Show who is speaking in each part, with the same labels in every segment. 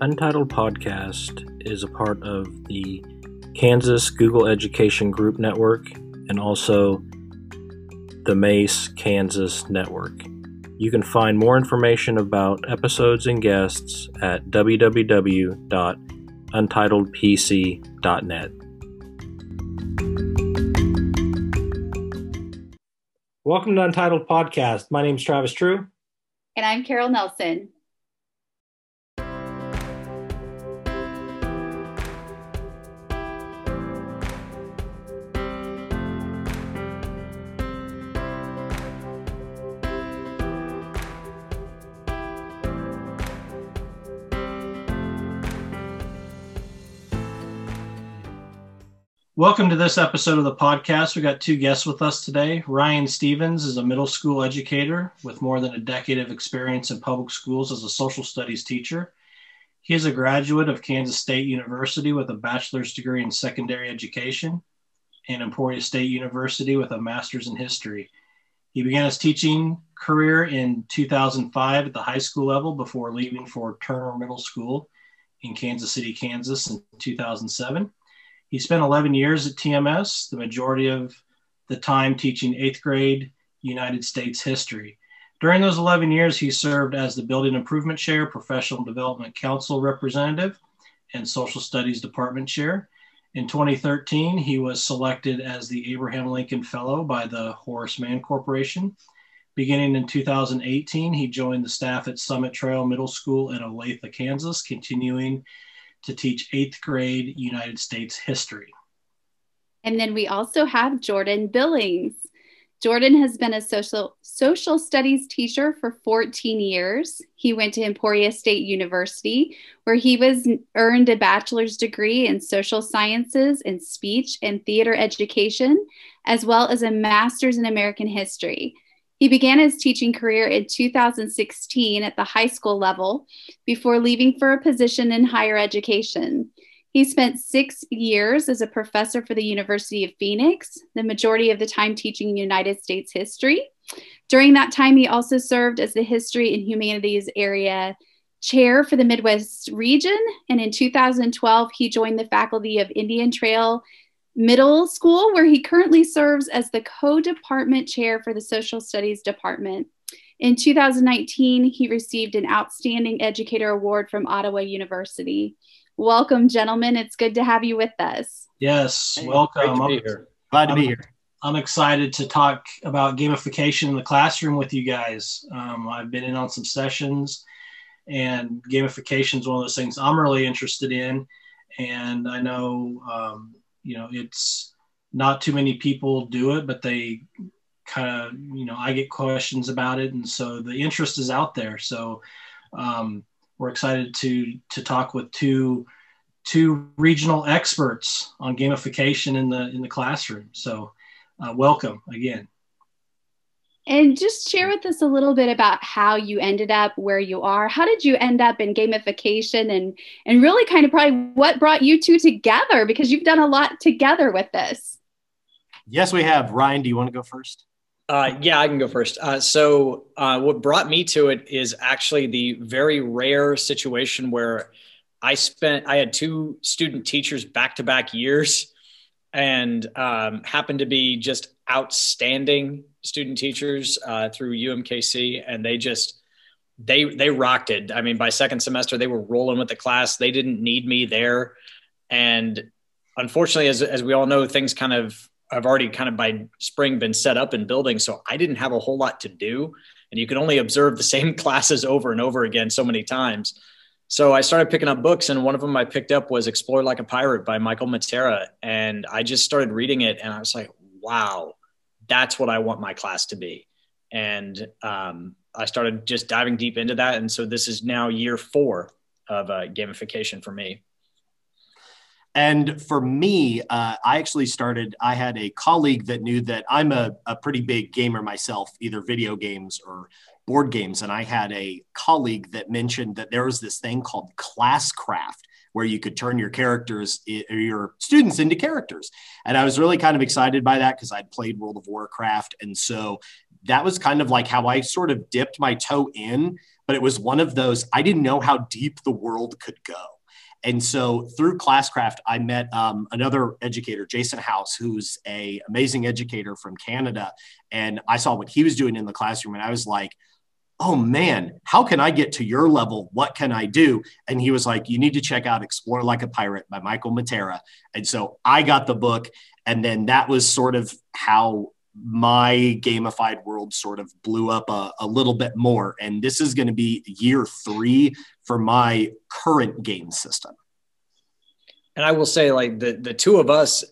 Speaker 1: Untitled Podcast is a part of the Kansas Google Education Group Network and also the Mace Kansas Network. You can find more information about episodes and guests at www.untitledpc.net. Welcome to Untitled Podcast. My name is Travis True.
Speaker 2: And I'm Carol Nelson.
Speaker 1: Welcome to this episode of the podcast. We've got two guests with us today. Ryan Stevens is a middle school educator with more than a decade of experience in public schools as a social studies teacher. He is a graduate of Kansas State University with a bachelor's degree in secondary education and Emporia State University with a master's in history. He began his teaching career in 2005 at the high school level before leaving for Turner Middle School in Kansas City, Kansas in 2007. He spent 11 years at TMS, the majority of the time teaching eighth grade United States history. During those 11 years, he served as the Building Improvement Chair, Professional Development Council Representative, and Social Studies Department Chair. In 2013, he was selected as the Abraham Lincoln Fellow by the Horace Mann Corporation. Beginning in 2018, he joined the staff at Summit Trail Middle School in Olathe, Kansas, continuing to teach eighth grade United States history.
Speaker 2: And then we also have Jordan Billings. Jordan has been a social social studies teacher for 14 years. He went to Emporia State University, where he was earned a bachelor's degree in social sciences and speech and theater education, as well as a master's in American history. He began his teaching career in 2016 at the high school level before leaving for a position in higher education. He spent six years as a professor for the University of Phoenix, the majority of the time teaching United States history. During that time, he also served as the History and Humanities Area Chair for the Midwest region. And in 2012, he joined the faculty of Indian Trail Middle School, where he currently serves as the co department chair for the Social Studies Department. In 2019, he received an Outstanding Educator Award from Ottawa University. Welcome, gentlemen. It's good to have you with us.
Speaker 1: Yes, welcome.
Speaker 3: Great to be here. Glad to
Speaker 1: I'm,
Speaker 3: be here.
Speaker 1: I'm excited to talk about gamification in the classroom with you guys. Um, I've been in on some sessions, and gamification is one of those things I'm really interested in. And I know um, you know it's not too many people do it but they kind of you know i get questions about it and so the interest is out there. So um, we're excited to to talk with two two regional experts on gamification in the in the classroom. So uh, welcome again
Speaker 2: and just share with us a little bit about how you ended up where you are. How did you end up in gamification and and really kind of probably what brought you two together because you've done a lot together with this.
Speaker 3: Yes, we have. Ryan, do you want to go first?
Speaker 4: Uh, yeah, I can go first. Uh, so, uh, what brought me to it is actually the very rare situation where I spent, I had two student teachers back to back years and um, happened to be just outstanding student teachers uh, through UMKC, and they just they they rocked it. I mean, by second semester, they were rolling with the class. They didn't need me there, and unfortunately, as as we all know, things kind of have already kind of by spring been set up and building. So I didn't have a whole lot to do, and you can only observe the same classes over and over again so many times. So I started picking up books, and one of them I picked up was "Explore Like a Pirate" by Michael Matera, and I just started reading it, and I was like, "Wow, that's what I want my class to be. And um, I started just diving deep into that. And so this is now year four of uh, gamification for me.
Speaker 3: And for me, uh, I actually started, I had a colleague that knew that I'm a, a pretty big gamer myself, either video games or board games. And I had a colleague that mentioned that there was this thing called Classcraft where you could turn your characters or your students into characters. And I was really kind of excited by that because I'd played World of Warcraft. And so that was kind of like how I sort of dipped my toe in. but it was one of those I didn't know how deep the world could go. And so through Classcraft, I met um, another educator, Jason House, who's a amazing educator from Canada. And I saw what he was doing in the classroom, and I was like, oh man, how can I get to your level? What can I do? And he was like, you need to check out Explore Like a Pirate by Michael Matera. And so I got the book. And then that was sort of how my gamified world sort of blew up a, a little bit more. And this is going to be year three for my current game system.
Speaker 4: And I will say, like the the two of us,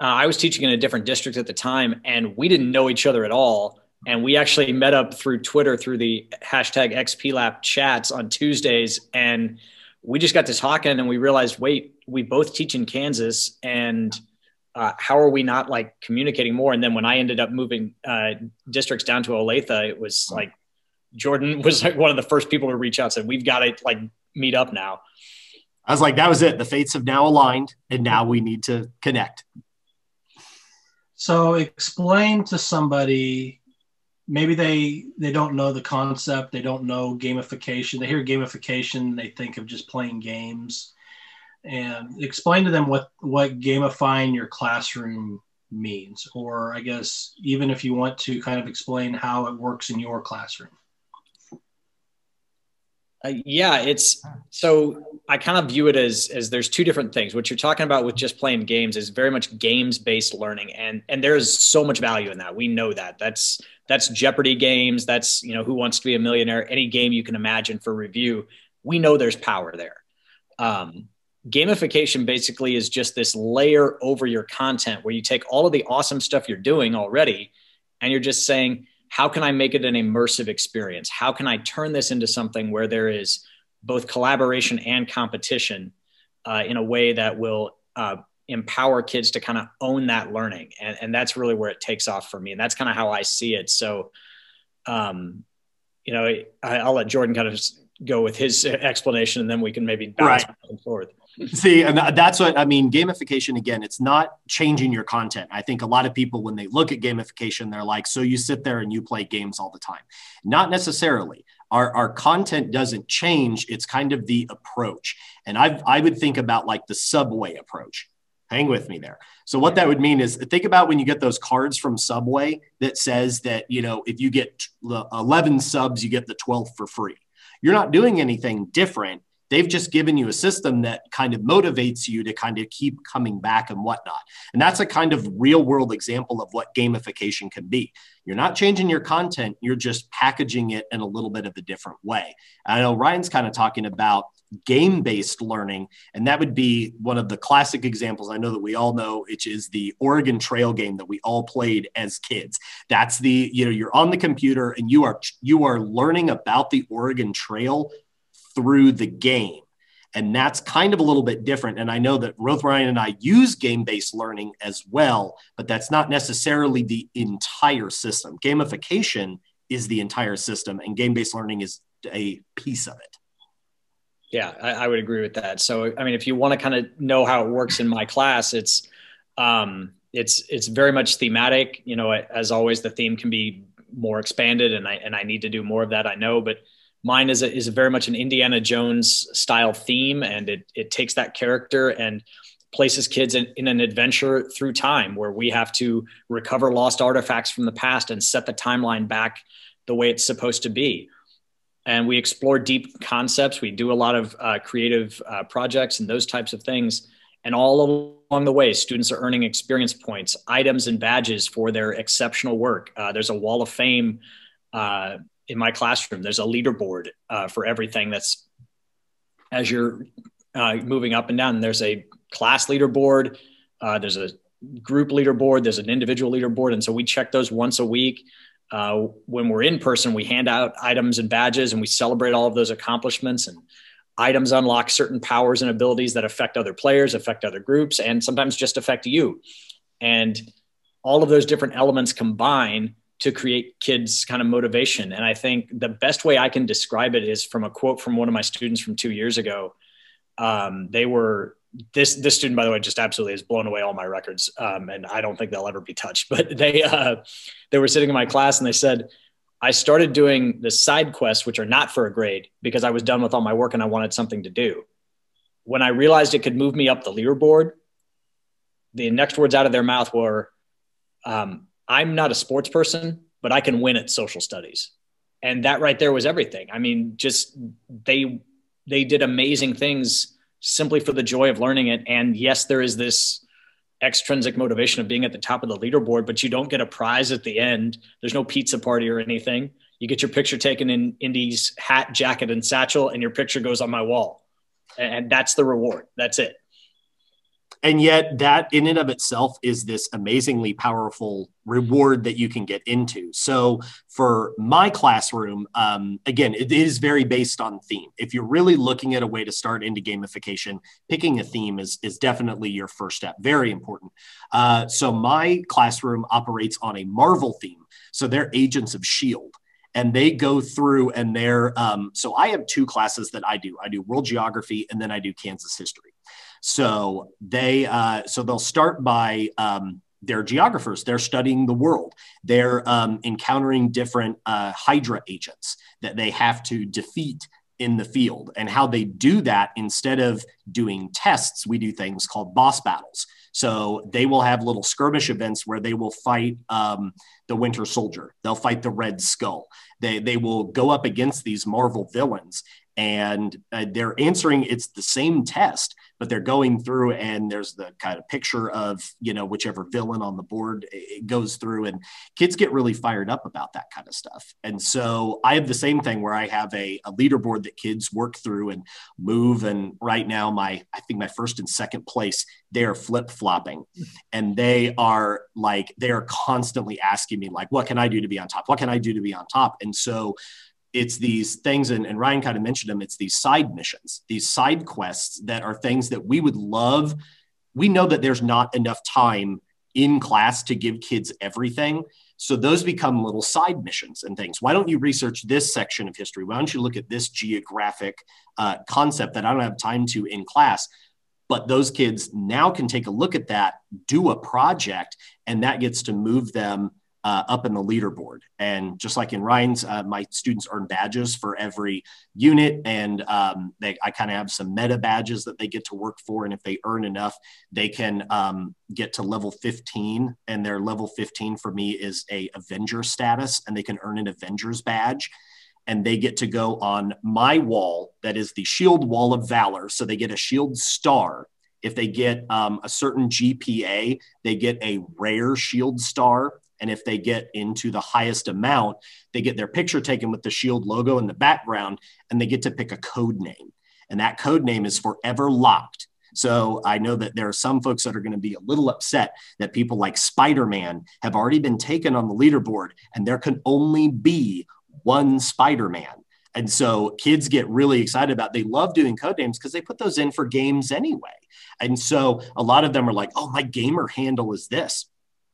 Speaker 4: uh, I was teaching in a different district at the time, and we didn't know each other at all and we actually met up through Twitter through the hashtag XPLAP chats on Tuesdays, and we just got to talking, and we realized, wait, we both teach in Kansas, and uh, how are we not like communicating more? And then when I ended up moving uh, districts down to Olathe, it was like Jordan was like one of the first people to reach out, said, "We've got to like meet up now."
Speaker 3: I was like, that was it. The fates have now aligned, and now we need to connect.
Speaker 1: So, explain to somebody maybe they they don't know the concept. They don't know gamification. They hear gamification they think of just playing games. And explain to them what what gamifying your classroom means. Or i guess even if you want to kind of explain how it works in your classroom
Speaker 4: uh, yeah it's so i kind of view it as as there's two different things what you're talking about with just playing games is very much games based learning and and there's so much value in that we know that that's that's Jeopardy games. That's, you know, Who Wants to Be a Millionaire, any game you can imagine for review. We know there's power there. Um, gamification basically is just this layer over your content where you take all of the awesome stuff you're doing already and you're just saying, how can I make it an immersive experience? How can I turn this into something where there is both collaboration and competition uh, in a way that will uh, empower kids to kind of own that learning and, and that's really where it takes off for me and that's kind of how i see it so um you know I, will let jordan kind of go with his explanation and then we can maybe bounce right. back and forth
Speaker 3: see and that's what i mean gamification again it's not changing your content i think a lot of people when they look at gamification they're like so you sit there and you play games all the time not necessarily our, our content doesn't change it's kind of the approach and i i would think about like the subway approach hang with me there. So what that would mean is think about when you get those cards from Subway that says that, you know, if you get 11 subs, you get the 12th for free. You're not doing anything different. They've just given you a system that kind of motivates you to kind of keep coming back and whatnot. And that's a kind of real world example of what gamification can be. You're not changing your content, you're just packaging it in a little bit of a different way. I know Ryan's kind of talking about game based learning. And that would be one of the classic examples I know that we all know, which is the Oregon Trail game that we all played as kids. That's the, you know, you're on the computer and you are you are learning about the Oregon Trail through the game. And that's kind of a little bit different. And I know that Roth Ryan and I use game based learning as well, but that's not necessarily the entire system. Gamification is the entire system, and game based learning is a piece of it.
Speaker 4: Yeah, I, I, would agree with that. So, I mean, if you want to kind of know how it works in my class, it's um, it's it's very much thematic. You know, as always, the theme can be more expanded, and I and I need to do more of that. I know, but mine is a, is a very much an Indiana Jones style theme, and it it takes that character and places kids in, in an adventure through time where we have to recover lost artifacts from the past and set the timeline back the way it's supposed to be and we explore deep concepts. We do a lot of uh, creative uh, projects and those types of things. And all along the way, students are earning experience points, items, and badges for their exceptional work. Uh, there's a wall of fame uh, in my classroom. There's a leaderboard uh, for everything that's as you're uh, moving up and down. There's a class leaderboard. there's a group leaderboard. There's an individual leaderboard. And so we check those once a week. Uh, when we're in person, we hand out items and badges and we celebrate all of those accomplishments. And items unlock certain powers and abilities that affect other players, affect other groups, and sometimes just affect you. And all of those different elements combine to create kids' kind of motivation. And I think the best way I can describe it is from a quote from one of my students from two years ago. Um, they were this this student, by the way, just absolutely has blown away all my records, um, and I don't think they'll ever be touched. But they uh, they were sitting in my class and they said, I started doing the side quests, which are not for a grade, because I was done with all my work and I wanted something to do. When I realized it could move me up the leaderboard, the next words out of their mouth were, um, I'm not a sports person, but I can win at social studies. And that right there was everything. I mean, just they they did amazing things simply for the joy of learning it. And yes, there is this extrinsic motivation of being at the top of the leaderboard, but you don't get a prize at the end. There's no pizza party or anything. You get your picture taken in Indy's hat, jacket, and satchel, and your picture goes on my wall. And that's the reward. That's it
Speaker 3: and yet that in and of itself is this amazingly powerful reward that you can get into. So for my classroom um, again it is very based on theme. If you're really looking at a way to start into gamification picking a theme is, is definitely your first step. Very important. Uh, so my classroom operates on a marvel theme. So they're agents of shield and they go through and they're um, so i have two classes that i do. I do world geography and then i do kansas history so they uh, so they'll start by um, they're geographers. They're studying the world. They're um, encountering different uh, Hydra agents that they have to defeat in the field. And how they do that, instead of doing tests, we do things called boss battles. So they will have little skirmish events where they will fight um, the Winter Soldier. They'll fight the Red Skull. They, they will go up against these Marvel villains and uh, they're answering it's the same test but they're going through and there's the kind of picture of you know whichever villain on the board it goes through and kids get really fired up about that kind of stuff. And so i have the same thing where i have a, a leaderboard that kids work through and move and right now my i think my first and second place they are flip-flopping. And they are like they are constantly asking me like what can i do to be on top? What can i do to be on top? And so it's these things, and, and Ryan kind of mentioned them, it's these side missions, these side quests that are things that we would love. We know that there's not enough time in class to give kids everything. So those become little side missions and things. Why don't you research this section of history? Why don't you look at this geographic uh, concept that I don't have time to in class? But those kids now can take a look at that, do a project, and that gets to move them uh, up in the leaderboard. And just like in Ryan's, uh, my students earn badges for every unit, and um, they, I kind of have some meta badges that they get to work for. And if they earn enough, they can um, get to level 15. And their level 15 for me is a Avenger status, and they can earn an Avengers badge. And they get to go on my wall, that is the Shield Wall of Valor. So they get a Shield star. If they get um, a certain GPA, they get a rare Shield star and if they get into the highest amount, they get their picture taken with the Shield logo in the background and they get to pick a code name. And that code name is forever locked. So I know that there are some folks that are going to be a little upset that people like Spider Man have already been taken on the leaderboard and there can only be one Spider Man. And so kids get really excited about they love doing code names because they put those in for games anyway. And so a lot of them are like, oh, my gamer handle is this.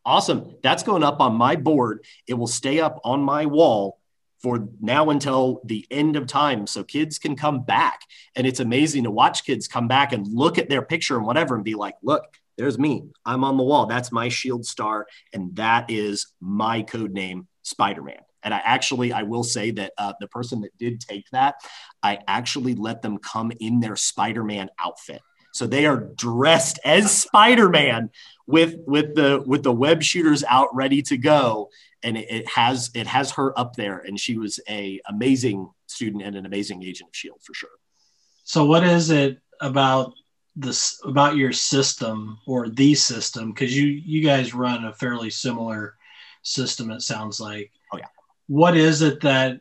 Speaker 3: Awesome. That's going up on my board. It will stay up on my wall for now until the end of time so kids can come back. And it's amazing to watch kids come back and look at their picture and whatever and be like, look, there's me. I'm on the wall. That's my shield star. And that is my code name, Spider Man. And I actually, I will say that uh, the person that did take that, I actually let them come in their Spider Man outfit. So they are dressed as Spider Man with with the with the web shooters out ready to go. And it, it, has it has her up there. And she was a amazing student and an amazing agent of shield for sure.
Speaker 1: So what is it about this about your system or the system? Because you you guys run a fairly similar system it sounds like.
Speaker 3: Oh yeah.
Speaker 1: What is it that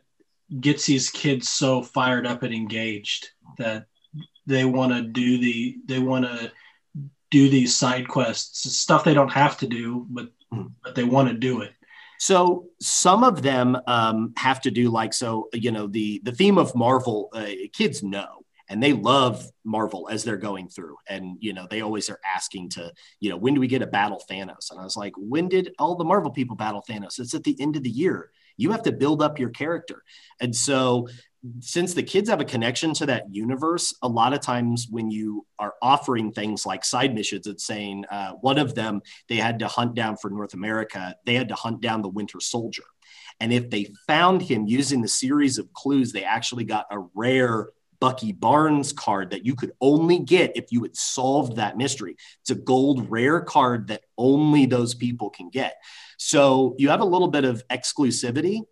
Speaker 1: gets these kids so fired up and engaged that they want to do the they want to do these side quests stuff they don't have to do but mm. but they want to do it.
Speaker 3: So some of them um, have to do like so you know the the theme of marvel uh, kids know and they love marvel as they're going through and you know they always are asking to you know when do we get a battle thanos? And i was like when did all the marvel people battle thanos? It's at the end of the year. You have to build up your character. And so since the kids have a connection to that universe, a lot of times when you are offering things like side missions, it's saying uh, one of them they had to hunt down for North America, they had to hunt down the Winter Soldier. And if they found him using the series of clues, they actually got a rare Bucky Barnes card that you could only get if you had solved that mystery. It's a gold rare card that only those people can get. So you have a little bit of exclusivity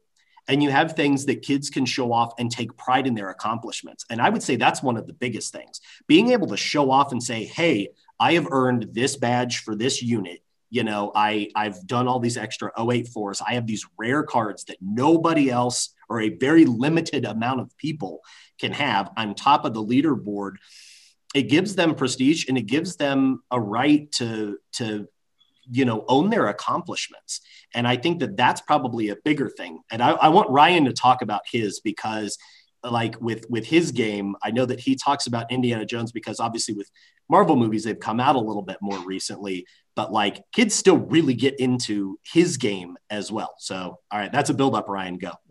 Speaker 3: and you have things that kids can show off and take pride in their accomplishments. And I would say that's one of the biggest things. Being able to show off and say, "Hey, I have earned this badge for this unit." You know, I I've done all these extra 084s. I have these rare cards that nobody else or a very limited amount of people can have on top of the leaderboard. It gives them prestige and it gives them a right to to you know own their accomplishments. And i think that that's probably a bigger thing. And I, I, want ryan to talk about his because like with with his game i know that he talks about indiana jones because obviously with marvel movies they've come out a little bit more recently but like kids still really get into his game as well so all right that's a build up ryan go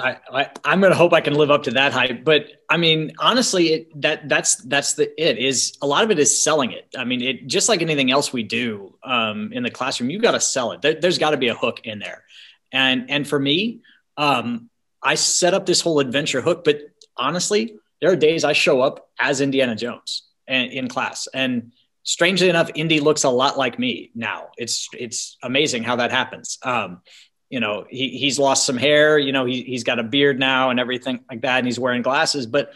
Speaker 4: I, I am gonna hope I can live up to that hype. But I mean, honestly, it, that that's that's the it is a lot of it is selling it. I mean, it just like anything else we do um, in the classroom, you got to sell it. There, has got to be a hook in there, and and for me, um, I set up this whole adventure hook. But honestly, there are days I show up as Indiana Jones and, in class, and strangely enough, Indy looks a lot like me now. It's it's amazing how that happens. Um, you know, he, he's lost some hair, you know, he, he's got a beard now and everything like that. And he's wearing glasses, but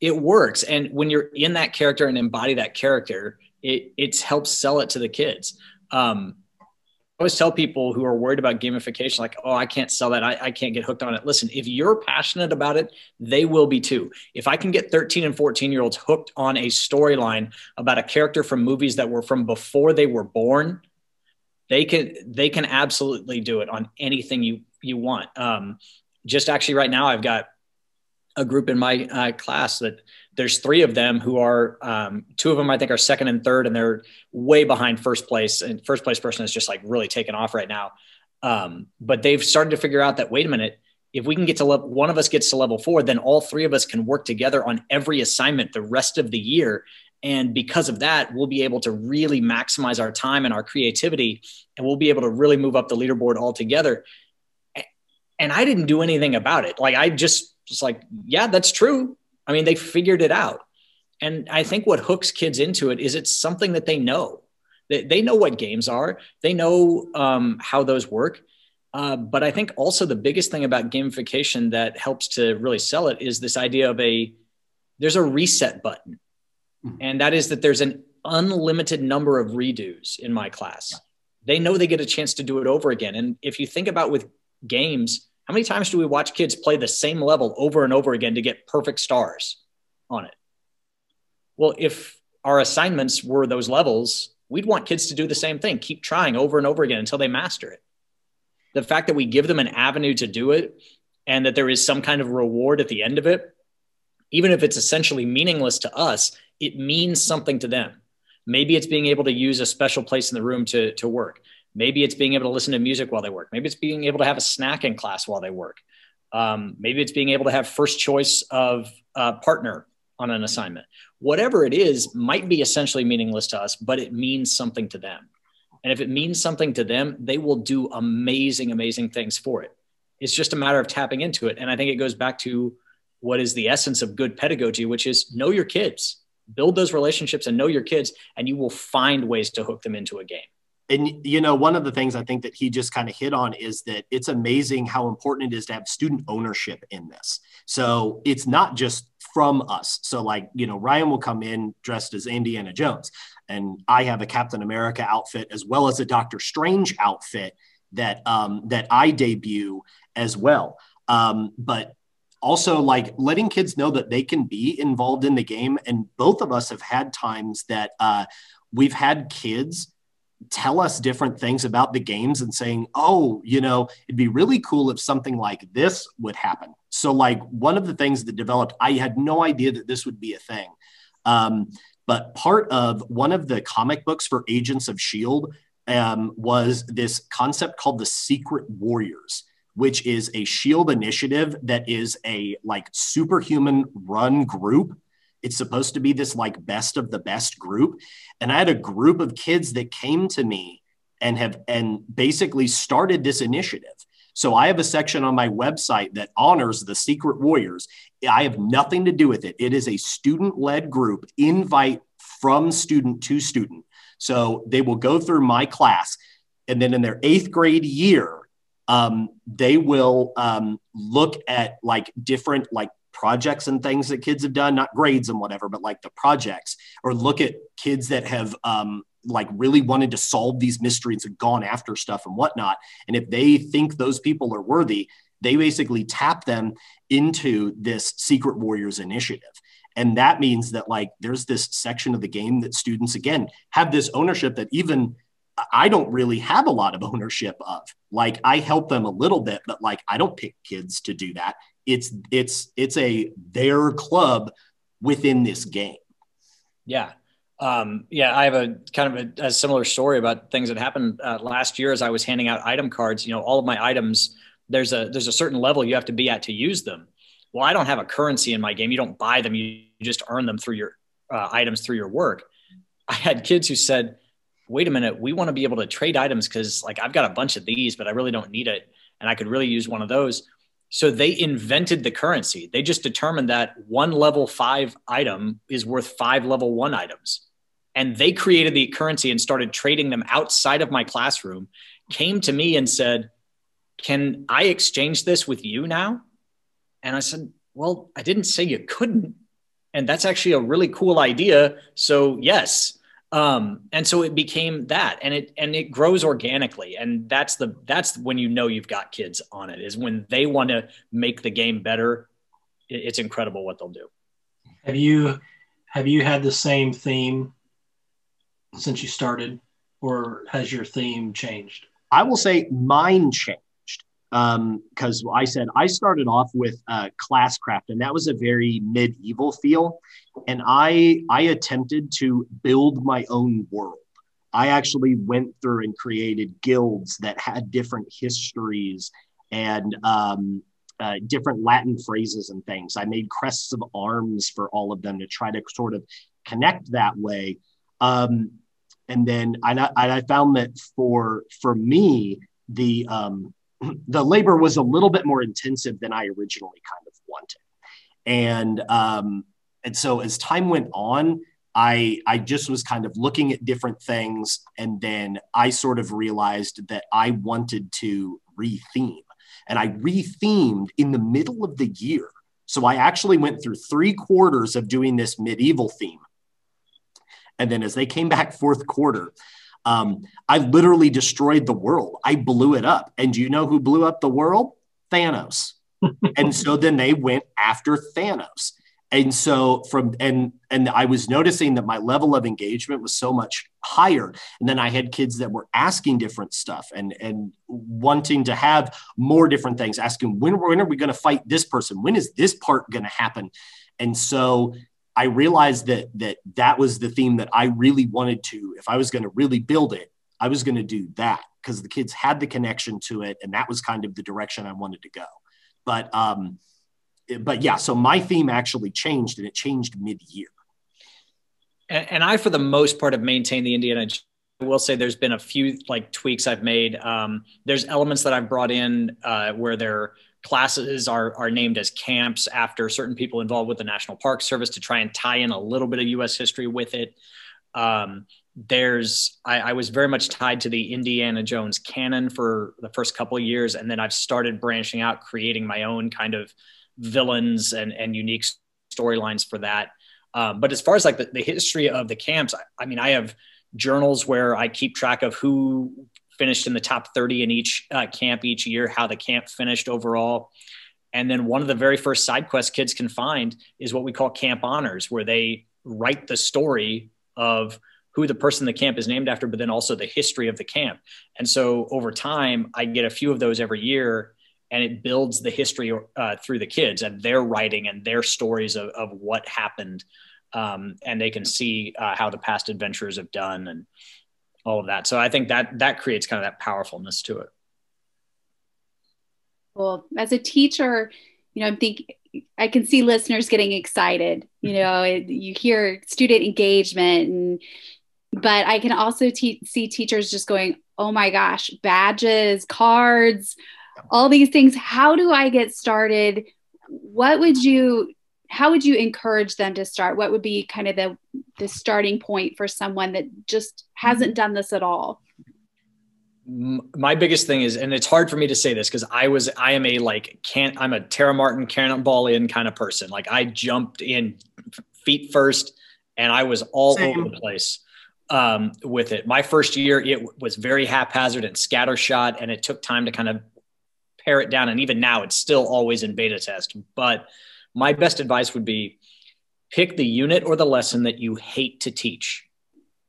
Speaker 4: it works. And when you're in that character and embody that character, it, it helps sell it to the kids. Um, always tell people who are worried about gamification, like, oh, I can't sell that. I, I, can't get hooked on it. Listen, if you're passionate about it, they will be too. If I can get 13 and 14 year olds hooked on a storyline about a character from movies that were from before they were born, they can they can absolutely do it on anything you you want. Um, just actually right now, I've got a group in my uh, class that there's three of them who are um, two of them I think are second and third, and they're way behind first place. And first place person is just like really taking off right now. Um, but they've started to figure out that wait a minute, if we can get to level, one of us gets to level four, then all three of us can work together on every assignment the rest of the year and because of that, we'll be able to really maximize our time and our creativity, and we'll be able to really move up the leaderboard altogether. And I didn't do anything about it. Like I just was like, yeah, that's true. I mean, they figured it out. And I think what hooks kids into it is it's something that they know. They, they know what games are, they know um, how those work. Uh, but I think also the biggest thing about gamification that helps to really sell it is this idea of a there's a reset button Mm-hmm. and that is that there's an unlimited number of redos in my class. They know they get a chance to do it over again. And if you think about with games, how many times do we watch kids play the same level over and over again to get perfect stars on it? Well, if our assignments were those levels, we'd want kids to do the same thing, keep trying over and over again until they master it. The fact that we give them an avenue to do it and that there is some kind of reward at the end of it, even if it's essentially meaningless to us, it means something to them. Maybe it's being able to use a special place in the room to, to work. Maybe it's being able to listen to music while they work. Maybe it's being able to have a snack in class while they work. Um, maybe it's being able to have first choice of partner on an assignment. Whatever it is might be essentially meaningless to us, but it means something to them. And if it means something to them, they will do amazing, amazing things for it. It's just a matter of tapping into it. And I think it goes back to what is the essence of good pedagogy, which is know your kids build those relationships and know your kids and you will find ways to hook them into a game
Speaker 3: and you know one of the things i think that he just kind of hit on is that it's amazing how important it is to have student ownership in this. So it's not just from us. So like you know ryan will come in dressed as indiana jones and i have a captain america outfit as well as a doctor strange outfit that um, that i debut as well. Um, but also like letting kids know that they can be involved in the game and both of us have had times that uh, we've had kids tell us different things about the games and saying oh you know it'd be really cool if something like this would happen. So like one of the things that developed i had no idea that this would be a thing. Um, but part of one of the comic books for agents of shield um, was this concept called the secret warriors which is a shield initiative that is a like superhuman run group it's supposed to be this like best of the best group and i had a group of kids that came to me and have and basically started this initiative So I have a section on my website that honors the Secret Warriors. I have nothing to do with it. It is a student led group, invite from student to student. So they will go through my class. And then in their eighth grade year, um, they will um, look at like different like projects and things that kids have done, not grades and whatever, but like the projects, or look at kids that have um, like really wanted to solve these mysteries and gone after stuff and whatnot. And if they think those people are worthy, they basically tap them into this Secret Warriors initiative. And that means that like there's this section of the game that students again have this ownership that even I don't really have a lot of ownership of. Like I help them a little bit, but like I don't pick kids to do that. It's it's it's a their club within this game.
Speaker 4: Yeah. Um, yeah, I have a kind of a, a, similar story about things that happened uh, last year as I was handing out item cards. You know, all of my items, there's a there's a certain level you have to be at to use them. Well, I don't have a currency in my game. You don't buy them. You, you just earn them through your uh, items through your work. I had kids who said, "Wait a minute, we want to be able to trade items because like I've got a bunch of these, but I really don't need it, and I could really use one of those." So they invented the currency. They just determined that one level five item is worth five level one items. And they created the currency and started trading them outside of my classroom came to me and said can i exchange this with you now? And i said well i didn't say you couldn't. And that's actually a really cool idea. So yes um, and so it became that and it and it grows organically and that's the that's when you know you've got kids on it is when they want to make the game better it's incredible what they'll do
Speaker 1: have you have you had the same theme since you started, or has your theme changed?
Speaker 3: I will say mine changed because um, I said I started off with uh, Classcraft, and that was a very medieval feel, and I I attempted to build my own world. I actually went through and created guilds that had different histories and um, uh, different Latin phrases and things. I made crests of arms for all of them to try to sort of connect that way. Um, and then I, I found that for for me the um, the labor was a little bit more intensive than I originally kind of wanted, and um, and so as time went on, I I just was kind of looking at different things, and then I sort of realized that I wanted to retheme, and I rethemed in the middle of the year. So I actually went through three quarters of doing this medieval theme. And then as they came back fourth quarter, um, I literally destroyed the world. I blew it up. And do you know who blew up the world? Thanos. and so then they went after Thanos. And so from and and I was noticing that my level of engagement was so much higher. And then I had kids that were asking different stuff and and wanting to have more different things, asking when, when are we going to fight this person? When is this part going to happen? And so I realized that that that was the theme that I really wanted to. If I was going to really build it, I was going to do that because the kids had the connection to it, and that was kind of the direction I wanted to go. But um, but yeah, so my theme actually changed, and it changed mid-year.
Speaker 4: And, and I, for the most part, have maintained the Indiana I will say there's been a few like tweaks I've made. Um, there's elements that I've brought in uh, where they're classes are, are named as camps after certain people involved with the National Park Service to try and tie in a little bit of U.S. history with it. Um, there's I, I, was very much tied to the Indiana Jones canon for the first couple years, and then I've started branching out, creating my own kind of villains and, and unique storylines for that. Um, but as far as like the, the history of the camps, I, I mean, I have journals where I keep track of who finished in the top 30 in each uh, camp each year, how the camp finished overall. And then one of the very first side quests kids can find is what we call camp honors, where they write the story of who the person the camp is named after, but then also the history of the camp. And so over time, I get a few of those every year, and it builds the history uh, through the kids and their writing and their stories of, of what happened. Um, and they can see uh, how the past adventurers have done. And all of that. So I think that that creates kind of that powerfulness to it.
Speaker 2: Well, as a teacher, you know, I'm thinking I can see listeners getting excited. You mm-hmm. know, you hear student engagement, and but I can also te- see teachers just going, "Oh my gosh, badges, cards." all these things. How do I get started? What would you how would you encourage them to start? What would be kind of the the starting point for someone that just hasn't done this at all?
Speaker 4: my biggest thing is, and it's hard for me to say this because I was, I am a like, can't, I'm a Tara Martin cannonball in kind of person. Like I jumped in feet first and I was all Same. over the place um, with it. My first year, it was very haphazard and scattershot, and it took time to kind of pare it down. And even now, it's still always in beta test. But my best advice would be pick the unit or the lesson that you hate to teach,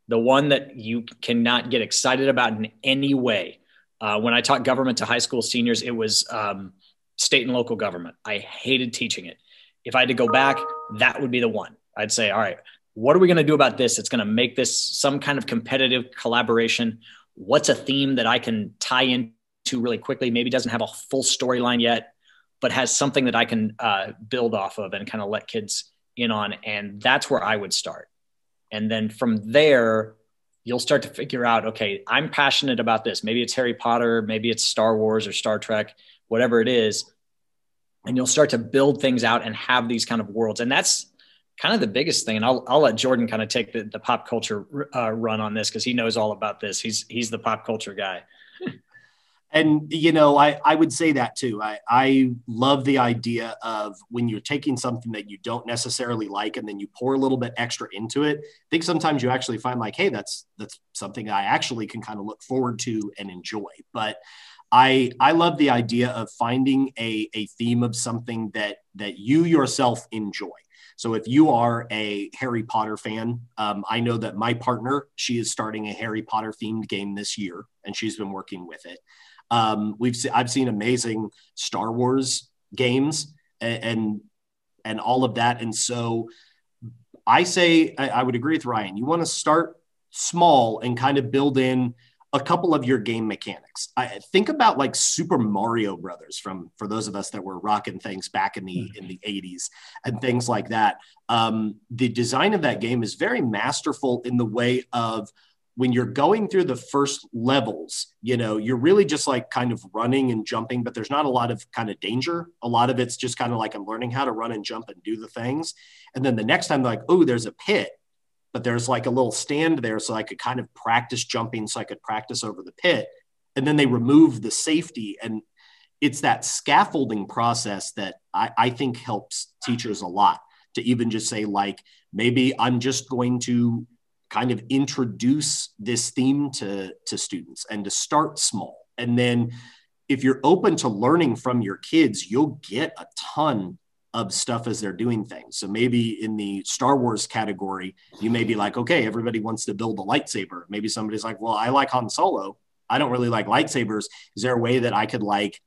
Speaker 4: the one that you cannot get excited about in any way. Uh, when I taught government to high school seniors, it was um, state and local government. I hated teaching it. If I had to go back, that would be the one. I'd say, all right, what are we going to do about this? It's going to make this some kind of competitive collaboration. What's a theme that I can tie into really quickly? Maybe doesn't have a full storyline yet, but has something that I can uh, build off of and kind of let kids in on. And that's where I would start. And then from there, you'll start to figure out okay, I'm passionate about this. Maybe it's Harry Potter, maybe it's Star Wars or Star Trek, whatever it is. And you'll start to build things out and have these kind of worlds. And that's kind of the biggest thing, and I'll, I'll let Jordan kind of take the, the pop culture uh, run on this because he knows all about this. He's he's the pop culture guy.
Speaker 3: And you know, I I would say that too. I I love the idea of when you're taking something that you don't necessarily like and then you pour a little bit extra into it. I think sometimes you actually find like, hey, that's that's something I actually can kind of look forward to and enjoy. But I I love the idea of finding a a theme of something that that you yourself enjoy. So if you are a Harry Potter fan, um, I know that my partner, she is starting a Harry Potter themed game this year, and she's been working with it. Um, we've se- I've seen amazing Star Wars games and, and and all of that, and so I say I, I would agree with Ryan. You want to start small and kind of build in a couple of your game mechanics. I think about like Super Mario Brothers from for those of us that were rocking things back in the in the 80s and things like that. Um, the design of that game is very masterful in the way of when you're going through the first levels, you know, you're really just like kind of running and jumping, but there's not a lot of kind of danger. A lot of it's just kind of like I'm learning how to run and jump and do the things. And then the next time, like, oh, there's a pit but there's like a little stand there so I could kind of practice jumping so I could practice over the pit. And then they remove the safety. And it's that scaffolding process that I, I think helps teachers a lot to even just say, like, maybe I'm just going to kind of introduce this theme to, to students and to start small. And then if you're open to learning from your kids, you'll get a ton of stuff as they're doing things. So maybe in the Star Wars category, you may be like, okay, everybody wants to build a lightsaber. Maybe somebody's like, well, I like Han Solo. I don't really like lightsabers. Is there a way that I could like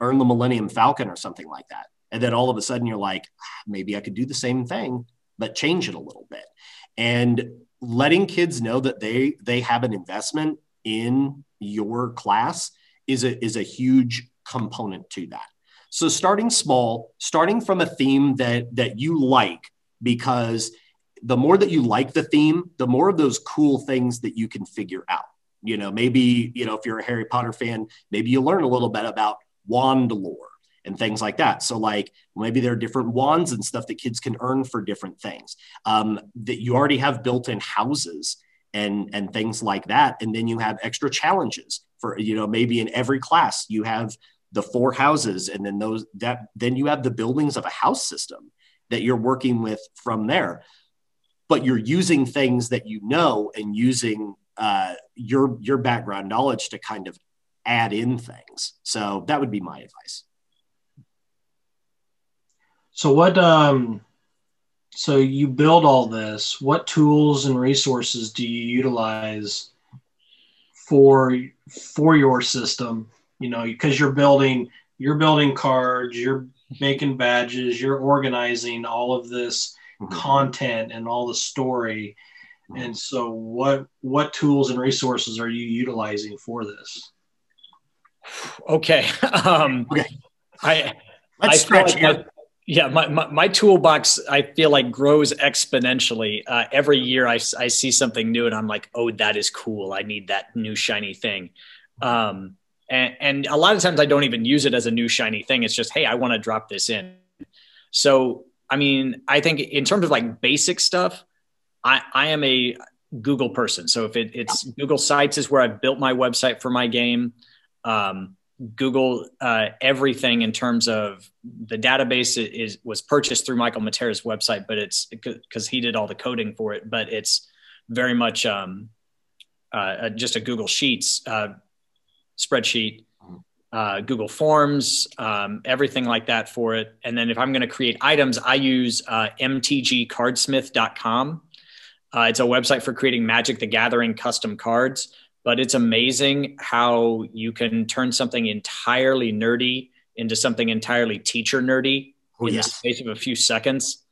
Speaker 3: earn the Millennium Falcon or something like that? And then all of a sudden you're like, ah, maybe I could do the same thing, but change it a little bit. And letting kids know that they they have an investment in your class is a is a huge component to that. So starting small, starting from a theme that that you like, because the more that you like the theme, the more of those cool things that you can figure out. You know, maybe, you know, if you're a Harry Potter fan, maybe you learn a little bit about wand lore and things like that. So, like maybe there are different wands and stuff that kids can earn for different things. Um, that you already have built-in houses and and things like that, and then you have extra challenges for you know maybe in every class you have the four houses and then those that then you have the buildings of a house system that you're working with from there but you're using things that you know and using uh, your your background knowledge to kind of add in things so that would be my advice
Speaker 1: so what um so you build all this what tools and resources do you utilize for for your system you know because you're building you're building cards you're making badges you're organizing all of this mm-hmm. content and all the story mm-hmm. and so what what tools and resources are you utilizing for this
Speaker 4: okay um okay
Speaker 3: i let's I stretch
Speaker 4: like my, yeah my, my, my, toolbox i feel like grows exponentially uh, every year I, I see something new and i'm like oh that is cool i need that new shiny thing um And, and a lot of times I don't even use it as a new shiny thing. It's just, hey, I want to drop this in. So, I mean, I think in terms of like basic stuff, I, I am a Google person. So if it, it's Google Sites is where I've built my website for my game. Um, Google uh, everything in terms of the database is, was purchased through Michael Matera's website, but it's because he did all the coding for it. But it's very much um, uh, just a Google Sheets uh, spreadsheet, uh, Google Forms, um, everything like that for it. And then if I'm going to create items, I use uh, mtgcardsmith.com. Uh, it's a website for creating Magic the Gathering custom cards but it's amazing how you can turn something entirely nerdy into something entirely teacher nerdy oh, in yes. the space of a few seconds.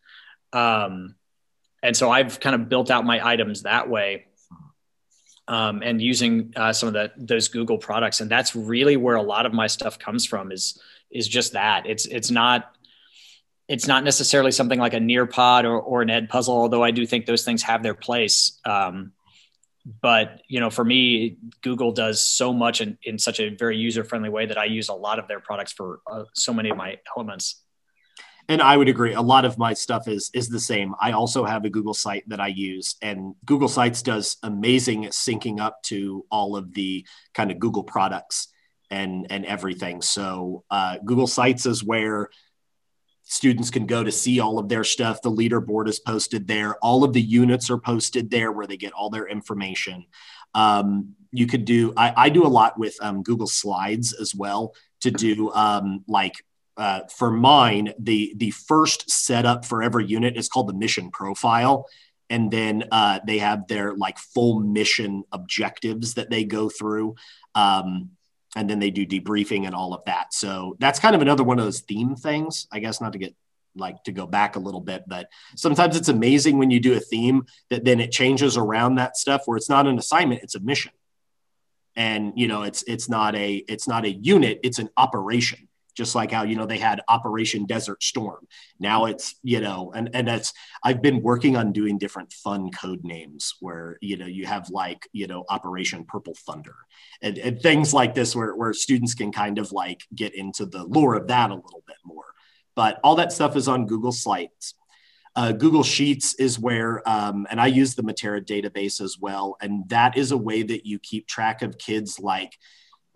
Speaker 4: Um, and so I've kind of built out my items that way. Um, and using uh, some of the those Google products, and that's really where a lot of my stuff comes from. Is is just that it's it's not it's not necessarily something like a Nearpod or, or an Edpuzzle, although I do think those things have their place. Um, but you know for me google does so much in, in such a very user friendly way that i use a lot of their products for uh, so many of my elements
Speaker 3: and i would agree a lot of my stuff is is the same. I also have a google site that i use and google sites does amazing syncing up to all of the kind of google products and and everything. So uh, google sites is where students can go to see all of their stuff. The leaderboard is posted there. All of the units are posted there where they get all their information. Um, you could do, I, I, do a lot with um, Google Slides as well to do um, like uh, for mine, the, the first setup for every unit is called the mission profile. And then uh, they have their like full mission objectives that they go through. Um, and then they do debriefing and all of that. So that's kind of another one of those theme things, I guess, not to get like to go back a little bit, but sometimes it's amazing when you do a theme that then it changes around that stuff where it's not an assignment, it's a mission. And you know, it's it's not a it's not a unit, it's an operation just like how you know they had operation desert storm. Now it's you know and and that's i've been working on doing different fun code names where you know you have like you know operation purple thunder and, and things like this where, where students can kind of like get into the lore of that a little bit more. But all that stuff is on google slides. Uh, Google Sheets is where, um, and I use the Matera database as well. And that is a way that you keep track of kids like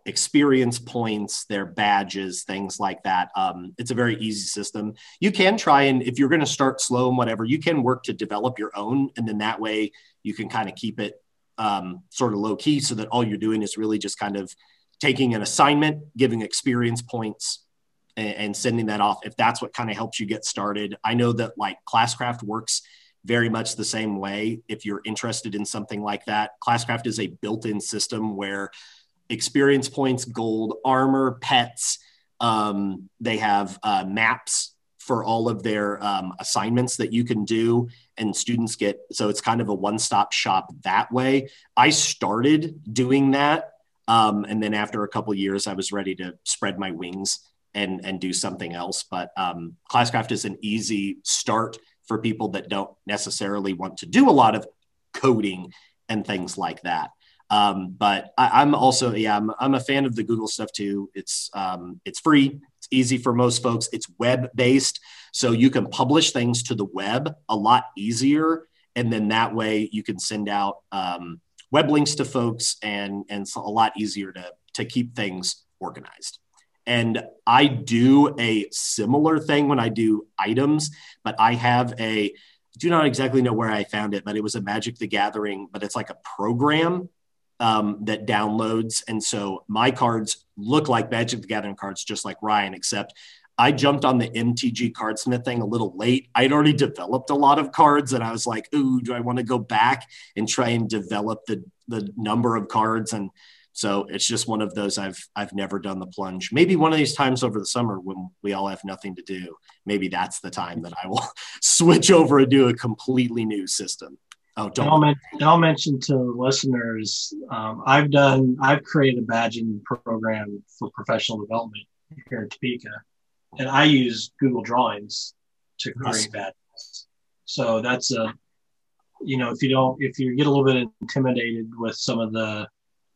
Speaker 3: experience points, their badges, things like that. Um, it's a very easy system. You can try and if you're going to start slow and whatever, you can work to develop your own, and then that way you can kind of keep it um, sort of low key, so that all you're doing is really just kind of taking an assignment, giving experience points, and, and sending that off. If that's what kind of helps you get started, I know that like Classcraft works very much the same way. If you're interested in something like that, Classcraft is a built-in system where experience points, gold, armor, pets. Um, they have uh, maps for all of their um, assignments that you can do, and students get so it's kind of a one stop shop that way. I started doing that. Um, and then after a couple years, I was ready to spread my wings and, and do something else. But um, Classcraft is an easy start for people that don't necessarily want to do a lot of coding and things like that. Um, but I, am also, yeah, I'm, I'm a fan of the Google stuff too. It's um, it's free. It's easy for most folks. It's web based, so you can publish things to the web a lot easier, and then that way you can send out um, web links to folks, and and it's a lot easier to to keep things organized. And I do a similar thing when I do items, but I have a do not exactly know where I found it, but it was a Magic the Gathering, but it's like a program um, that downloads. And so my cards look like Magic the Gathering cards, just like Ryan, except I jumped on the MTG Cardsmith thing a little late. I'd already developed a lot of cards, and I was like, "Ooh, do I want to go back and try and develop the the number of cards?" And so it's just one of those I've I've never done the plunge. Maybe one of these times over the summer when we all have nothing to do, maybe that's the time that I will switch over and do a completely new system.
Speaker 1: Oh, don't. I'll, men- I'll, mention to listeners, um, I've done, I've created a badging program for professional development here in Topeka, and I use Google Drawings to create yes. badges. So that's a, you know, if you don't, if you get a little bit intimidated with some of the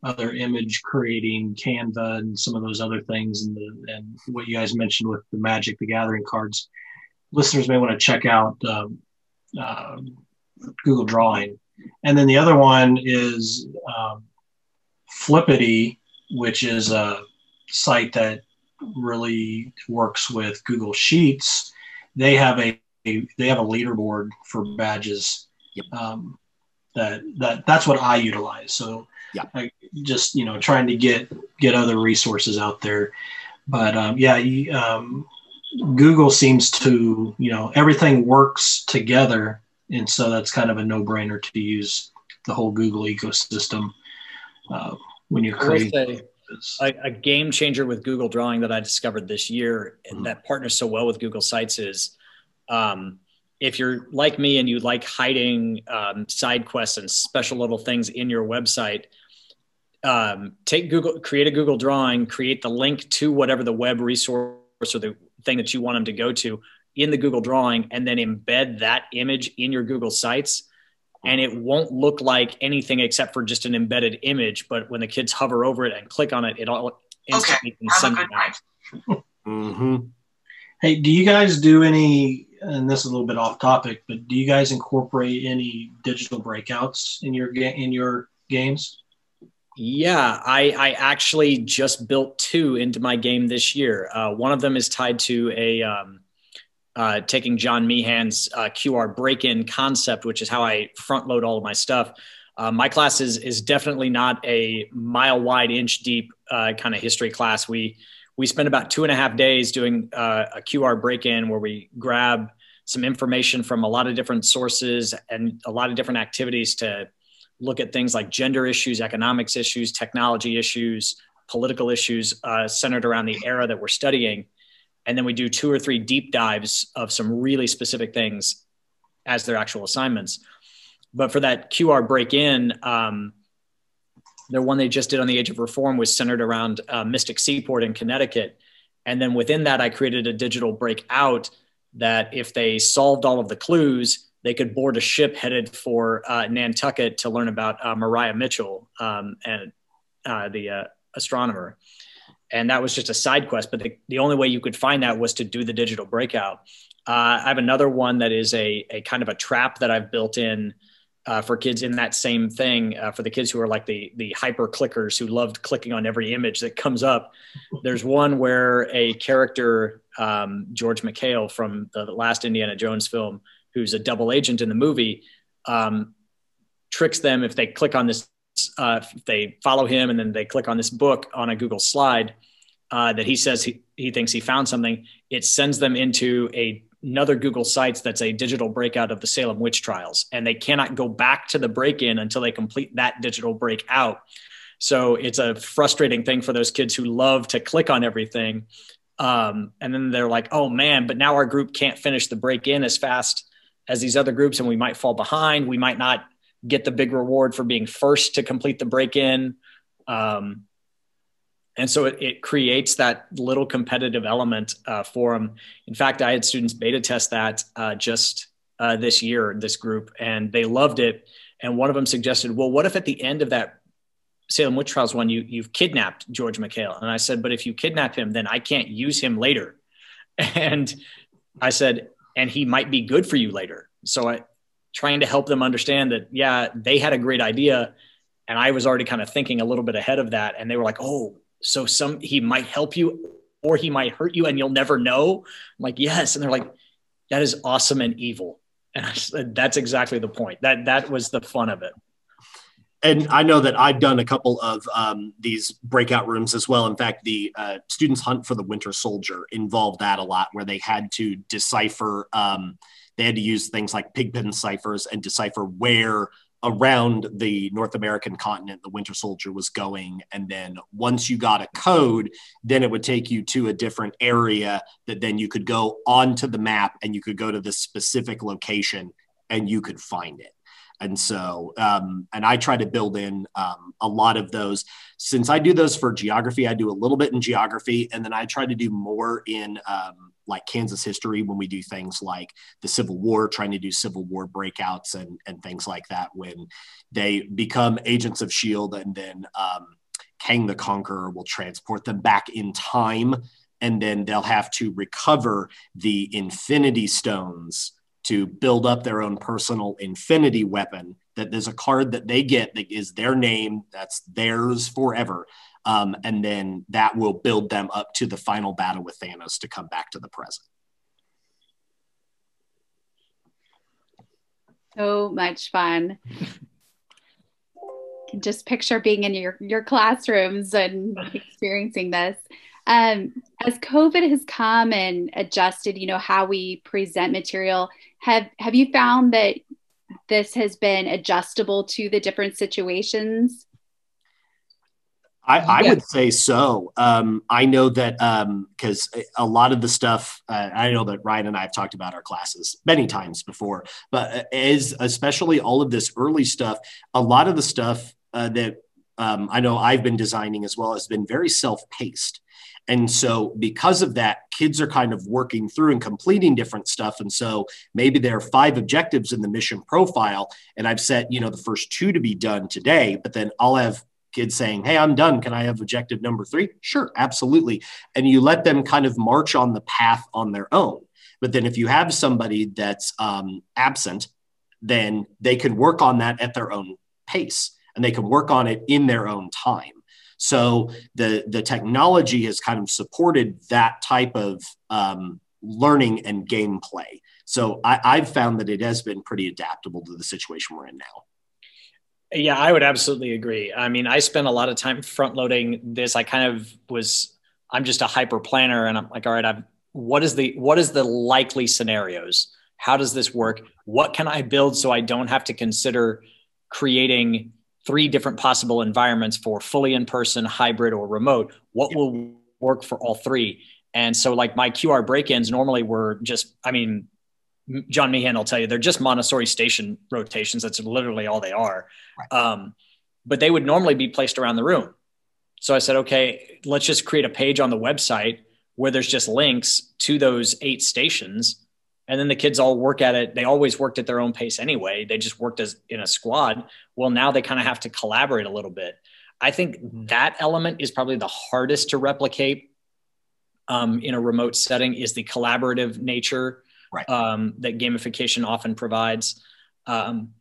Speaker 1: other image creating Canva and some of those other things, and the, and what you guys mentioned with the Magic the Gathering cards. Listeners may want to check out um, uh, Google Drawing, and then the other one is um, Flippity, which is a site that really works with Google Sheets. They have a, they have a leaderboard for badges.
Speaker 3: Yep.
Speaker 1: Um, that that that's what I utilize. So
Speaker 3: yeah,
Speaker 1: I just you know trying to get get other resources out there. But um, yeah, you, um, Google seems to you know everything works together, and so that's kind of a no brainer to use the whole Google ecosystem uh, when you're creating.
Speaker 4: A, a, game changer with Google Drawing that I discovered this year mm-hmm. that partners so well with Google Sites is um, if you're like me and you like hiding um, side quests and special little things in your website, um, take Google, create a Google Drawing, create the link to whatever the web resource or the thing that you want them to go to in the Google Drawing, and then embed that image in your Google Sites and it won't look like anything except for just an embedded image. But when the kids hover over it and click on it, it all instantly okay.
Speaker 1: can send it out. mm-hmm. Hey, do you guys do any? And this is a little bit off topic, but do you guys incorporate any digital breakouts in your ga- in your games?
Speaker 4: Yeah, I, I actually just built two into my game this year. Uh, one of them is tied to a um, uh, taking John Meehan's uh, QR break-in concept, which is how I front load all of my stuff. Uh, my class is is definitely not a mile wide, inch deep uh, kind of history class. We we spend about two and a half days doing uh, a QR break-in where we grab some information from a lot of different sources and a lot of different activities to look at things like gender issues, economics issues, technology issues, political issues uh, centered around the era that we're studying and then we do two or three deep dives of some really specific things as their actual assignments. But for that QR break in, um, the one they just did on the Age of Reform was centered around uh, Mystic Seaport in Connecticut. And then within that, I created a digital breakout that if they solved all of the clues, they could board a ship headed for uh, Nantucket to learn about uh, Maria Mitchell um, and uh, the uh, astronomer and that was just a side quest. But the, the only way you could find that was to do the digital breakout. Uh, I have another one that is a, a kind of a trap that I've built in uh, for kids in that same thing uh, for the kids who are like the the hyper clickers who loved clicking on every image that comes up. There's one where a character, um, George McHale from the last Indiana Jones film, who's a double agent in the movie, um, tricks them if they click on this uh, they follow him and then they click on this book on a Google slide uh, that he says he, he thinks he found something, it sends them into a, another Google Sites that's a digital breakout of the Salem witch trials. And they cannot go back to the break in until they complete that digital breakout. So it's a frustrating thing for those kids who love to click on everything. Um, and then they're like, oh man, but now our group can't finish the break in as fast as these other groups and we might fall behind. We might not get the big reward for being first to complete the break in. Um, and so it, it, creates that little competitive element uh, for them. In fact, I had students beta test that uh, just uh, this year, this group, and they loved it. And one of them suggested, well, what if at the end of that Salem Witch Trials one, you, you've kidnapped George McHale? And I said, but if you kidnap him, then I can't use him later. And I said, and he might be good for you later. So I, trying to help them understand that, yeah, they had a great idea. And I was already kind of thinking a little bit ahead of that. And they were like, oh, so some, he might help you or he might hurt you and you'll never know. I'm like, yes. And they're like, that is awesome and evil. And I said, that's exactly the point. That, that was the fun of it
Speaker 3: and I know that I've done a couple of um, these breakout rooms as well. In fact, the uh, Students Hunt for the Winter Soldier involved that a lot, where they had to decipher um, they had to use things like pigpen ciphers and decipher where around the North American continent the Winter Soldier was going. And then once you got a code, then it would take you to a different area that then you could go onto the map and you could go to this specific location and you could find it. And so, um, and I try to build in um, a lot of those. Since I do those for geography, I do a little bit in geography, and then I try to do more in um, like Kansas history when we do things like the Civil War, trying to do Civil War breakouts and, and things like that when they become agents of S.H.I.E.L.D. and then um, Kang the Conqueror will transport them back in time. And then they'll have to recover the Infinity Stones to build up their own personal Infinity weapon. That there's a card that they get that is their name, that's theirs forever um, and then that will build them up to the final battle with Thanos to come back to the present.
Speaker 2: So much fun. can just picture being in your, your classrooms and experiencing this. Um, as COVID has come and adjusted, you know, how we present material, have have you found that this has been adjustable to the different situations?
Speaker 3: I, I yeah. would say so. Um, I know that because um, a lot of the stuff uh, I know that Ryan and I have talked about our classes many times before, but as especially all of this early stuff, a lot of the stuff uh, that um, I know I've been designing as well has been very self-paced. And so, because of that, kids are kind of working through and completing different stuff. And so, maybe there are five objectives in the mission profile, and I've set, you know, the first two to be done today, but then I'll have kids saying, Hey, I'm done. Can I have objective number three? Sure, absolutely. And you let them kind of march on the path on their own. But then if you have somebody that's um, absent, then they can work on that at their own pace and they can work on it in their own time. So the, the technology has kind of supported that type of um, learning and gameplay. So I, I've found that it has been pretty adaptable to the situation we're in now.
Speaker 4: Yeah, I would absolutely agree. I mean, I spent a lot of time front loading this. I kind of was, I'm just a hyper planner and I'm like, all right, I've, what is the, what is the likely scenarios? How does this work? What can I build so I don't have to consider creating three different possible environments for fully in person, hybrid, or remote? What will work for all three? And so, like my QR break ins normally were just, I mean, John Meehan will tell you they're just Montessori station rotations. That's literally all they are. Right. Um, but they would normally be placed around the room. So I said, okay, let's just create a page on the website where there's just links to those eight stations. And then the kids all work at it. They always worked at their own pace anyway. They just worked as in a squad. Well, now they kind of have to collaborate a little bit. I think that element is probably the hardest to replicate um, in a remote setting is the collaborative nature right. um, that gamification often provides. Um,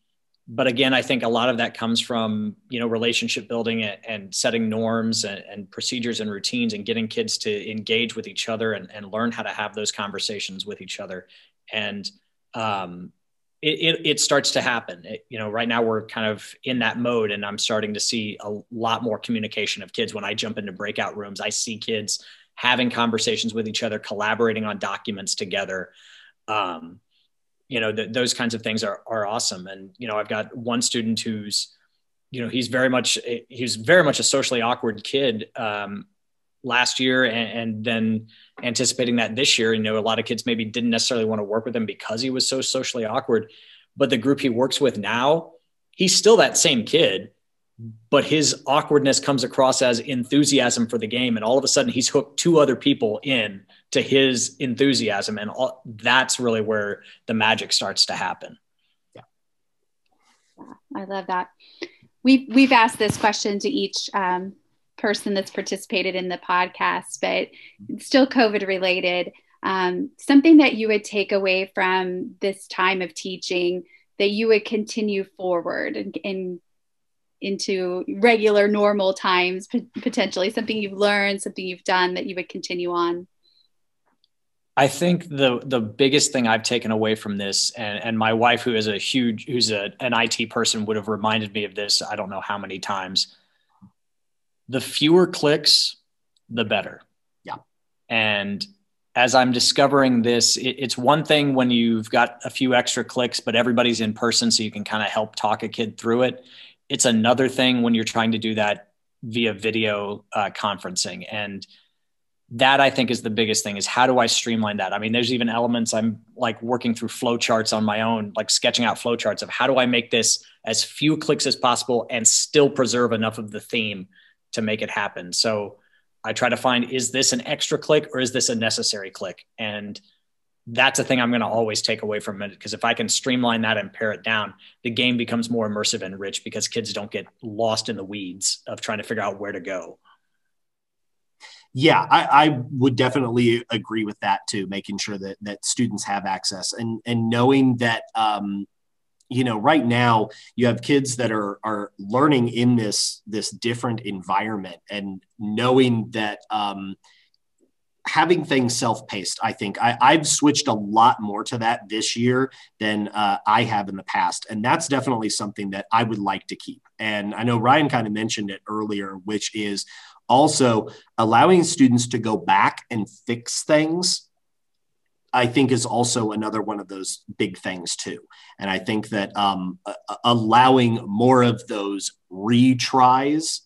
Speaker 4: but again, I think a lot of that comes from you know relationship building and, setting norms and, and, procedures and routines and getting kids to engage with each other and, and learn how to have those conversations with each other. And um, it, it, it, starts to happen. It, you know, right now we're kind of in that mode, and I'm starting to see a lot more communication of kids. When I jump into breakout rooms, I see kids having conversations with each other, collaborating on documents together um, you know, th- those kinds of things are, are awesome. And, you know, I've got one student who's, you know, he's very much, he's very much a socially awkward kid um, last year. And, and, then anticipating that this year, you know, a lot of kids maybe didn't necessarily want to work with him because he was so socially awkward. But the group he works with now, he's still that same kid, but his awkwardness comes across as enthusiasm for the game. And all of a sudden he's hooked two other people in to his enthusiasm. And all, that's really where the magic starts to happen.
Speaker 2: Yeah. I love that. We've we've asked this question to each um, person that's participated in the podcast but still covid related. Um, something that you would take away from this time of teaching that you would continue forward and, and into regular normal times potentially something you've learned something you've done that you would continue on
Speaker 4: I think the the biggest thing I've taken away from this, and, and my wife, who is a huge, who's a, an IT person, would have reminded me of this. I don't know how many times. The fewer clicks, the better.
Speaker 3: Yeah.
Speaker 4: And as I'm discovering this, it, it's one thing when you've got a few extra clicks, but everybody's in person, so you can kind of help talk a kid through it. It's another thing when you're trying to do that via video uh, conferencing and that I think is the biggest thing is how do I streamline that? I mean, there's even elements I'm like working through flowcharts on my own, like sketching out flowcharts of how do I make this as few clicks as possible and still preserve enough of the theme to make it happen. So I try to find is this an extra click or is this a necessary click? And that's a thing I'm going to always take away from it because if I can streamline that and pare it down, the game becomes more immersive and rich because kids don't get lost in the weeds of trying to figure out where to go.
Speaker 3: Yeah, I, I would definitely agree with that too. Making sure that that students have access and and knowing that um, you know right now you have kids that are are learning in this this different environment and knowing that um, having things self-paced i think I, have switched a lot more to that this year than uh, i have in the past and that's definitely something that i would like to keep and i know ryan kind of mentioned it earlier which is also allowing students to go back and fix things I think is also another one of those big things too. And I think that um, allowing more of those retries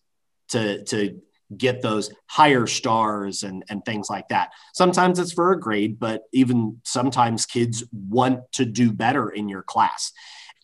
Speaker 3: to to get those higher stars and, and things like that. Sometimes it's for a grade, but even sometimes kids want to do better in your class.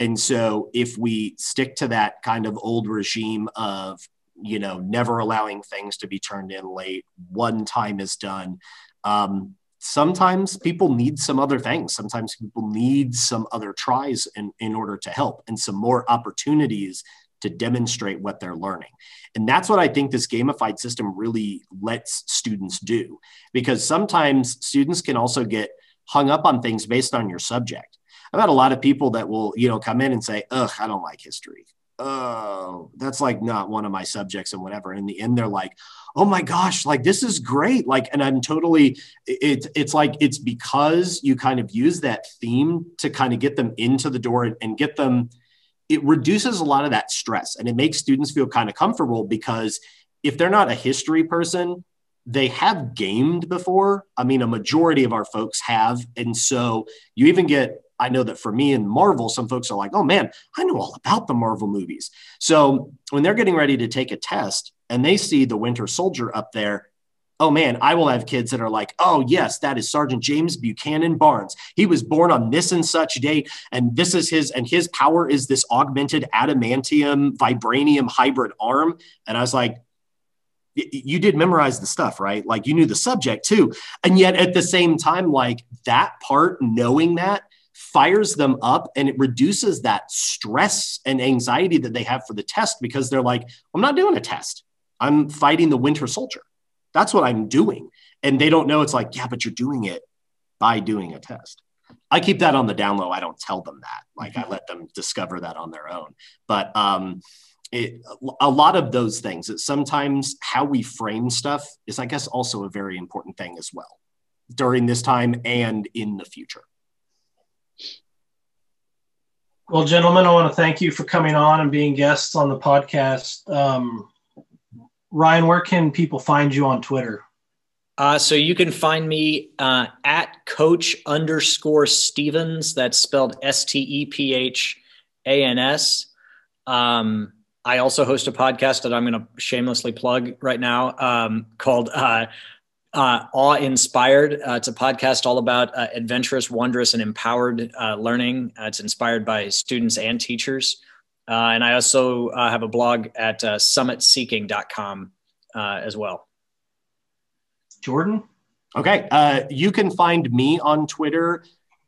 Speaker 3: And so if we stick to that kind of old regime of, you know, never allowing things to be turned in late, one time is done, um, sometimes people need some other things. Sometimes people need some other tries in, in order to help and some more opportunities to demonstrate what they're learning. And that's what I think this gamified system really lets students do because sometimes students can also get hung up on things based on your subject. I've had a lot of people that will, you know, come in and say, "Ugh, I don't like history." Oh, that's like not one of my subjects and whatever. And in the end, they're like, oh my gosh, like this is great. Like, and I'm totally, it's, it's like, it's because you kind of use that theme to kind of get them into the door and, and get them, it reduces a lot of that stress and it makes students feel kind of comfortable because if they're not a history person, they have gamed before. I mean, a majority of our folks have. And so you even get, I know that for me and Marvel, some folks are like, oh man, I know all about the Marvel movies. So when they're getting ready to take a test and they see the Winter Soldier up there, oh man, I will have kids that are like, oh, yes, that is Sergeant James Buchanan Barnes. He was born on this and such date, and this is his, and his power is this augmented adamantium vibranium hybrid arm. And I was like, you did memorize the stuff, right? Like you knew the subject too. And yet at the same time, like that part, knowing that fires them up and it reduces that stress and anxiety that they have for the test because they're like, I'm not doing a test. I'm fighting the winter soldier. That's what I'm doing. And they don't know it's like, yeah, but you're doing it by doing a test. I keep that on the down low. I don't tell them that. Like I let them discover that on their own. But um, it, a lot of those things, that sometimes how we frame stuff is, I guess, also a very important thing as well during this time and in the future.
Speaker 1: Well, gentlemen, I want to thank you for coming on and being guests on the podcast. Um, Ryan, where can people find you on Twitter?
Speaker 4: Uh, so you can find me uh, at coach underscore Stephans. That's spelled S T E P H A N S. Um, I also host a podcast that I'm going to shamelessly plug right now um, called uh, uh, Awe Inspired. Uh, it's a podcast all about uh, adventurous, wondrous, and empowered learning. It's inspired by students and teachers. Uh, and I also uh, have a blog at uh, summitseeking.com uh, as well.
Speaker 1: Jordan?
Speaker 3: Okay. Uh, you can find me on Twitter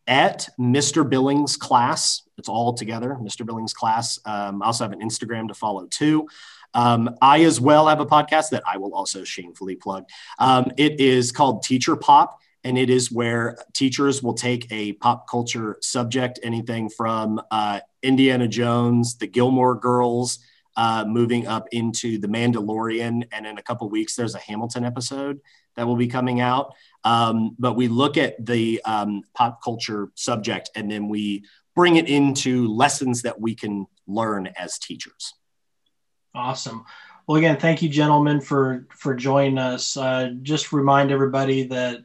Speaker 3: at Mr. Billings Class. It's all together, Mr. Billings Class. Um, I also have an Instagram to follow too. Um, I as well have a podcast that I will also shamefully plug. Um, it is called Teacher Pop and it is where teachers will take a pop culture subject, anything from uh, Indiana Jones, the Gilmore Girls, uh, moving up into the Mandalorian, and in a couple weeks there's a Hamilton episode that will be coming out. Um, but we look at the um, pop culture subject, and then we bring it into lessons that we can learn as teachers.
Speaker 1: Awesome. Well, again, thank you, gentlemen, for for joining us. Uh, just remind everybody that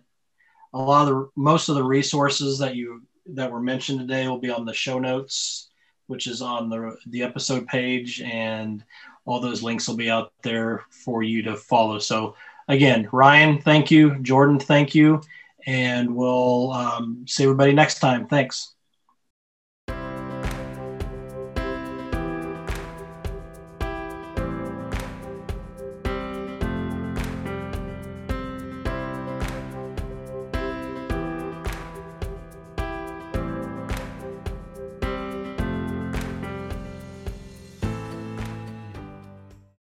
Speaker 1: a lot of the most of the resources that you that were mentioned today will be on the show notes which is on the the episode page and all those links will be out there for you to follow. So again ryan thank you. Jordan thank you. And we'll um, see everybody next time. Thanks